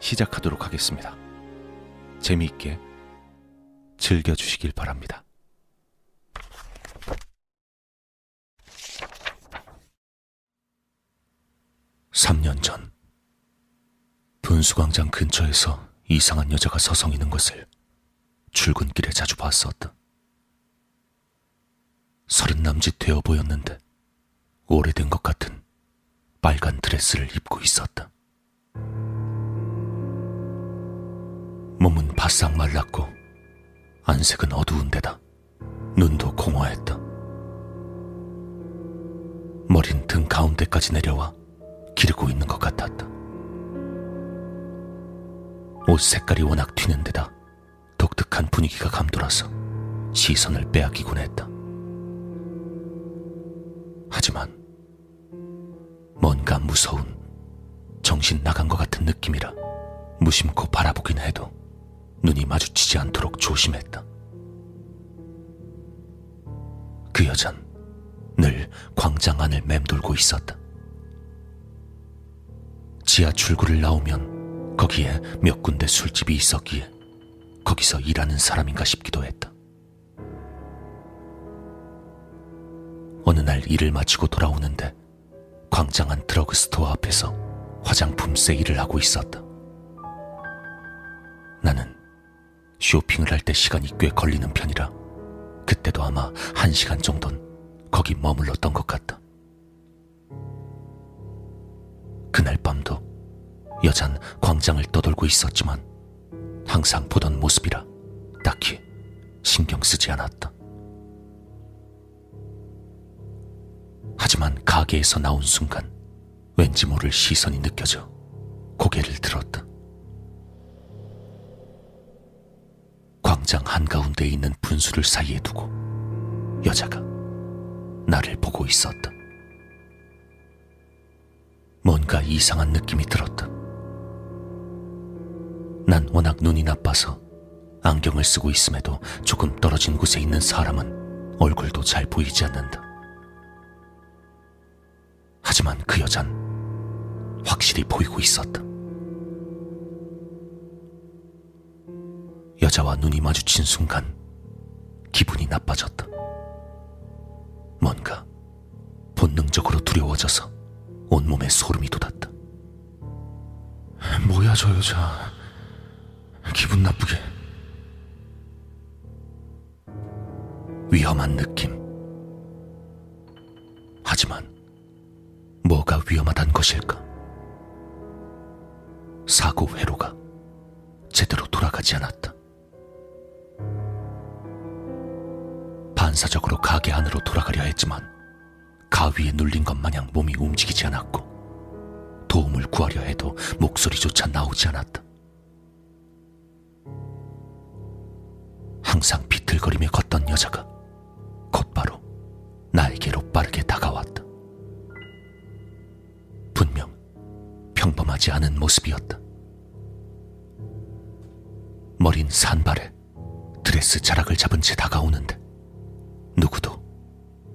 시작하도록 하겠습니다. 재미있게 즐겨주시길 바랍니다. (3년) 전 분수광장 근처에서 이상한 여자가 서성이는 것을 출근길에 자주 봤었다. 서른 남짓 되어 보였는데 오래된 것 같은 빨간 드레스를 입고 있었다. 싹 말랐고 안색은 어두운 데다 눈도 공허했다. 머린 등 가운데까지 내려와 기르고 있는 것 같았다. 옷 색깔이 워낙 튀는 데다 독특한 분위기가 감돌아서 시선을 빼앗기곤 했다. 하지만 뭔가 무서운 정신 나간 것 같은 느낌이라 무심코 바라보긴 해도 눈이 마주치지 않도록 조심했다. 그 여잔 늘 광장 안을 맴돌고 있었다. 지하 출구를 나오면 거기에 몇 군데 술집이 있었기에 거기서 일하는 사람인가 싶기도 했다. 어느 날 일을 마치고 돌아오는데 광장 안 드러그 스토어 앞에서 화장품 세일을 하고 있었다. 나는 쇼핑을 할 때 시간이 꽤 걸리는 편이라 그때도 아마 한 시간 정도는 거기 머물렀던 것 같다. 그날 밤도 여잔 광장을 떠돌고 있었지만 항상 보던 모습이라 딱히 신경 쓰지 않았다. 하지만 가게에서 나온 순간 왠지 모를 시선이 느껴져 고개를 들었다. 광장 한가운데 있는 분수를 사이에 두고 여자가 나를 보고 있었다. 뭔가 이상한 느낌이 들었다. 난 워낙 눈이 나빠서 안경을 쓰고 있음에도 조금 떨어진 곳에 있는 사람은 얼굴도 잘 보이지 않는다. 하지만 그 여잔 확실히 보이고 있었다. 여자와 눈이 마주친 순간 기분이 나빠졌다. 뭔가 본능적으로 두려워져서 온몸에 소름이 돋았다. 뭐야 저 여자 기분 나쁘게 위험한 느낌 하지만 뭐가 위험하단 것일까? 사고 회로가 제대로 돌아가지 않았다. 반사적으로 가게 안으로 돌아가려 했지만 가위에 눌린 것 마냥 몸이 움직이지 않았고 도움을 구하려 해도 목소리조차 나오지 않았다. 항상 비틀거리며 걷던 여자가 곧바로 나에게로 빠르게 다가왔다. 분명 평범하지 않은 모습이었다. 머린 산발에 드레스 자락을 잡은 채 다가오는데 누구도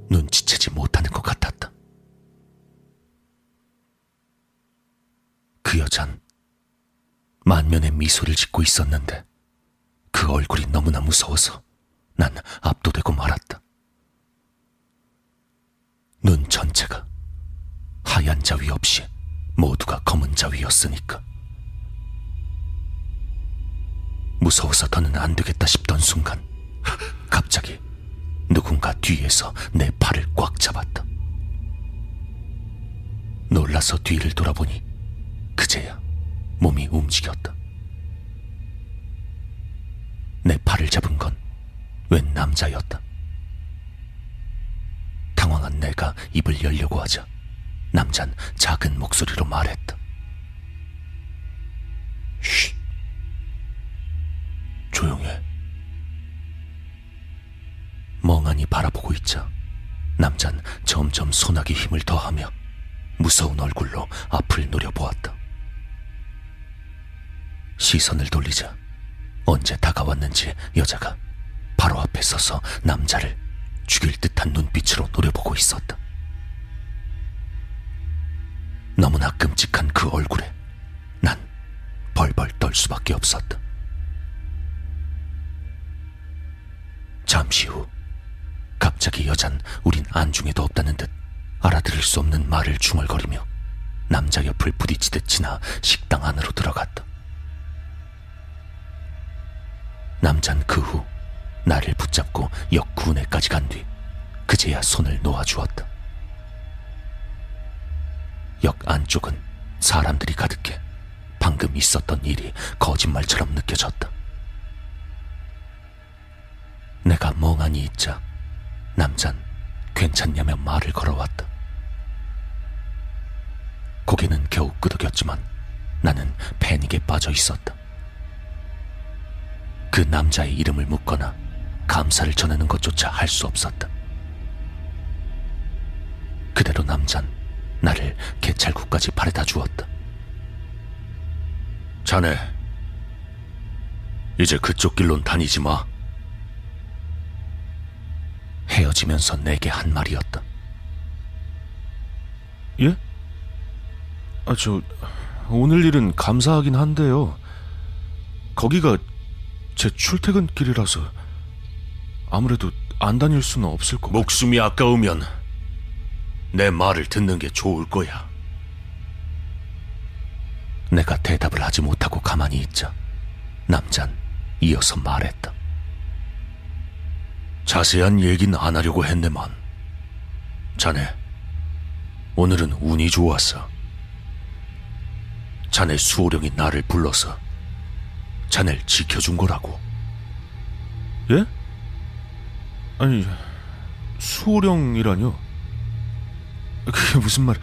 눈치채지 못하는 것 같았다. 그 여잔 만면의 미소를 짓고 있었는데 그 얼굴이 너무나 무서워서 난 압도되고 말았다. 눈 전체가 하얀 자위 없이 모두가 검은 자위였으니까. 무서워서 더는 안 되겠다 싶던 순간 갑자기 누군가 뒤에서 내 팔을 꽉 잡았다. 놀라서 뒤를 돌아보니 그제야 몸이 움직였다. 내 팔을 잡은 건 웬 남자였다. 당황한 내가 입을 열려고 하자 남잔 작은 목소리로 말했다. 멍하니 바라보고 있자 남잔 점점 소나기 힘을 더하며 무서운 얼굴로 앞을 노려보았다. 시선을 돌리자 언제 다가왔는지 여자가 바로 앞에 서서 남자를 죽일 듯한 눈빛으로 노려보고 있었다. 너무나 끔찍한 그 얼굴에 난 벌벌 떨 수밖에 없었다. 잠시 후 갑자기 여잔 우린 안중에도 없다는 듯 알아들을 수 없는 말을 중얼거리며 남자 옆을 부딪히듯 지나 식당 안으로 들어갔다. 남잔 그 후 나를 붙잡고 역 구내까지 간 뒤 그제야 손을 놓아주었다. 역 안쪽은 사람들이 가득해 방금 있었던 일이 거짓말처럼 느껴졌다. 내가 멍하니 있자 남잔 괜찮냐며 말을 걸어왔다. 고개는 겨우 끄덕였지만 나는 패닉에 빠져 있었다. 그 남자의 이름을 묻거나 감사를 전하는 것조차 할 수 없었다. 그대로 남잔 나를 개찰구까지 바래다 주었다. 자네, 이제 그쪽 길론 다니지 마. 헤어지면서 내게 한 말이었다. 예? 아, 저, 오늘 일은 감사하긴 한데요. 거기가 제 출퇴근길이라서 아무래도 안 다닐 수는 없을 것 목숨이 아까우면 내 말을 듣는 게 좋을 거야. 내가 대답을 하지 못하고 가만히 있자 남잔 이어서 말했다. 자세한 얘기는 안 하려고 했네만. 자네, 오늘은 운이 좋았어. 자네 수호령이 나를 불러서 자네를 지켜준 거라고. 예? 아니, 수호령이라뇨? 그게 무슨 말?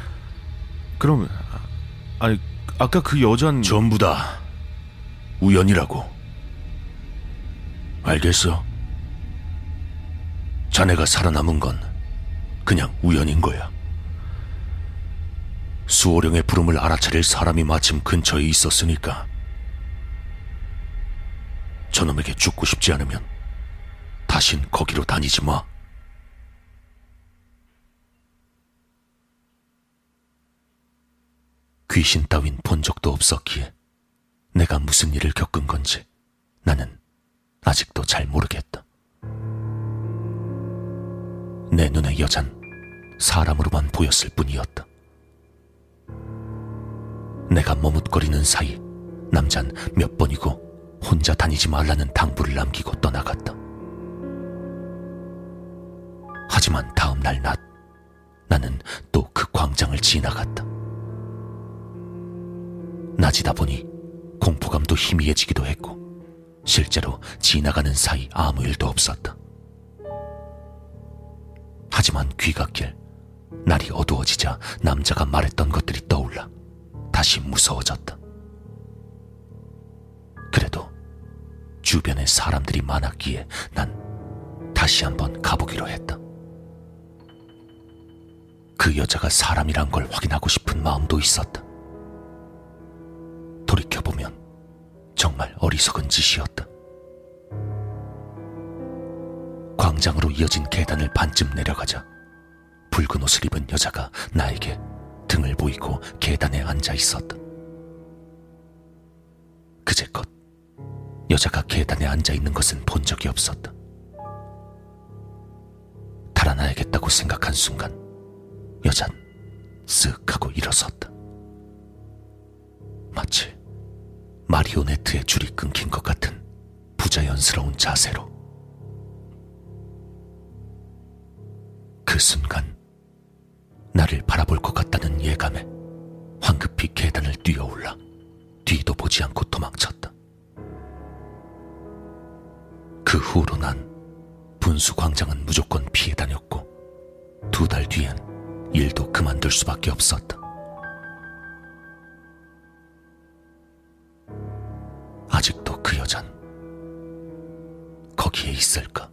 그럼, 아니, 아까 그 여잔... 전부 다 우연이라고. 알겠어. 자네가 살아남은 건 그냥 우연인 거야. 수호령의 부름을 알아차릴 사람이 마침 근처에 있었으니까 저놈에게 죽고 싶지 않으면 다신 거기로 다니지 마. 귀신 따윈 본 적도 없었기에 내가 무슨 일을 겪은 건지 나는 아직도 잘 모르겠다. 내 눈에 여잔 사람으로만 보였을 뿐이었다. 내가 머뭇거리는 사이 남잔 몇 번이고 혼자 다니지 말라는 당부를 남기고 떠나갔다. 하지만 다음 날 낮, 나는 또 그 광장을 지나갔다. 낮이다 보니 공포감도 희미해지기도 했고, 실제로 지나가는 사이 아무 일도 없었다. 하지만 귀갓길 날이 어두워지자 남자가 말했던 것들이 떠올라 다시 무서워졌다. 그래도 주변에 사람들이 많았기에 난 다시 한번 가보기로 했다. 그 여자가 사람이란 걸 확인하고 싶은 마음도 있었다. 돌이켜보면 정말 어리석은 짓이었다. 광장으로 이어진 계단을 반쯤 내려가자 붉은 옷을 입은 여자가 나에게 등을 보이고 계단에 앉아 있었다. 그제껏 여자가 계단에 앉아 있는 것은 본 적이 없었다. 달아나야겠다고 생각한 순간 여잔 쓱 하고 일어섰다. 마치 마리오네트의 줄이 끊긴 것 같은 부자연스러운 자세로. 그 순간 나를 바라볼 것 같다는 예감에 황급히 계단을 뛰어올라 뒤도 보지 않고 도망쳤다. 그 후로 난 분수 광장은 무조건 피해 다녔고 두 달 뒤엔 일도 그만둘 수밖에 없었다. 아직도 그 여잔 거기에 있을까?